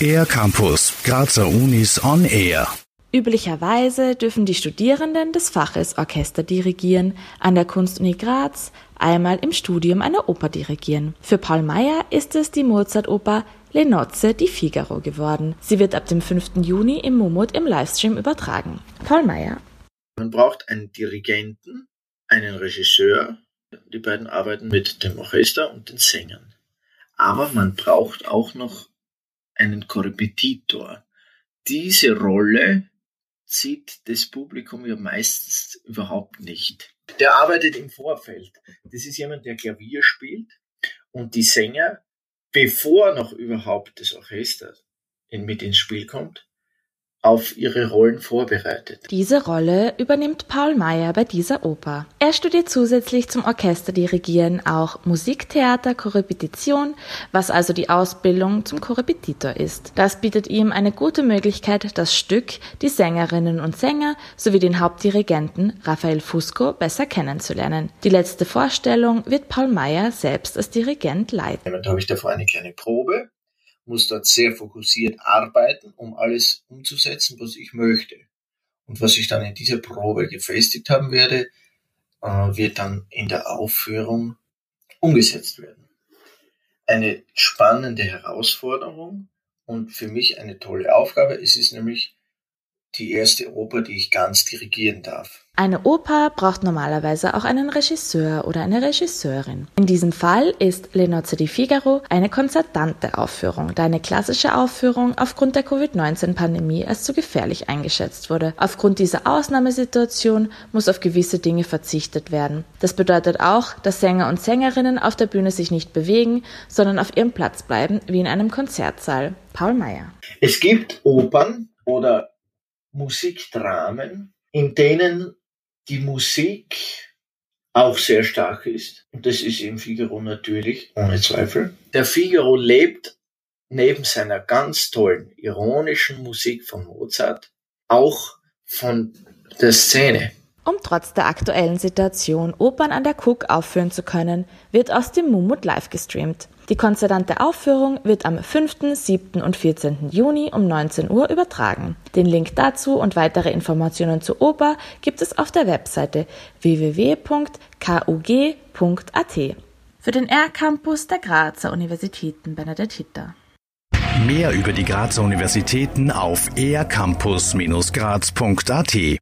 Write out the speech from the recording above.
Air Campus, Grazer Unis on Air. Üblicherweise dürfen die Studierenden des Faches Orchester dirigieren, an der Kunstuni Graz einmal im Studium eine Oper dirigieren. Für Paul Meyer ist es die Mozart-Oper Le Nozze di Figaro geworden. Sie wird ab dem 5. Juni im Mumut im Livestream übertragen. Paul Meyer. Man braucht einen Dirigenten, einen Regisseur. Die beiden arbeiten mit dem Orchester und den Sängern. Aber man braucht auch noch einen Korrepetitor. Diese Rolle sieht das Publikum ja meistens überhaupt nicht. Der arbeitet im Vorfeld. Das ist jemand, der Klavier spielt und die Sänger, bevor noch überhaupt das Orchester mit ins Spiel kommt, auf ihre Rollen vorbereitet. Diese Rolle übernimmt Paul Meyer bei dieser Oper. Er studiert zusätzlich zum Orchesterdirigieren auch Musiktheater, Korrepetition, was also die Ausbildung zum Korrepetitor ist. Das bietet ihm eine gute Möglichkeit, das Stück, die Sängerinnen und Sänger sowie den Hauptdirigenten Raphael Fusco besser kennenzulernen. Die letzte Vorstellung wird Paul Meyer selbst als Dirigent leiten. Damit habe ich davor eine kleine Probe muss dort sehr fokussiert arbeiten, um alles umzusetzen, was ich möchte. Und was ich dann in dieser Probe gefestigt haben werde, äh, wird dann in der Aufführung umgesetzt werden. Eine spannende Herausforderung und für mich eine tolle Aufgabe. Es ist nämlich die erste Oper, die ich ganz dirigieren darf. Eine Oper braucht normalerweise auch einen Regisseur oder eine Regisseurin. In diesem Fall ist Le Nozze di Figaro eine konzertante Aufführung, da eine klassische Aufführung aufgrund der Covid-19-Pandemie als zu gefährlich eingeschätzt wurde. Aufgrund dieser Ausnahmesituation muss auf gewisse Dinge verzichtet werden. Das bedeutet auch, dass Sänger und Sängerinnen auf der Bühne sich nicht bewegen, sondern auf ihrem Platz bleiben, wie in einem Konzertsaal. Paul Meyer. Es gibt Opern oder Musikdramen, in denen die Musik auch sehr stark ist. Und das ist im Figaro natürlich, ohne Zweifel. Der Figaro lebt neben seiner ganz tollen, ironischen Musik von Mozart auch von der Szene. Um trotz der aktuellen Situation Opern an der Cook aufführen zu können, wird aus dem Mumut live gestreamt. Die konzertante Aufführung wird am 5., 7. und 14. Juni um 19 Uhr übertragen. Den Link dazu und weitere Informationen zur Oper gibt es auf der Webseite www.kug.at. Für den R-Campus der Grazer Universitäten Bernadette Hitter. Mehr über die Grazer Universitäten auf ercampus-graz.at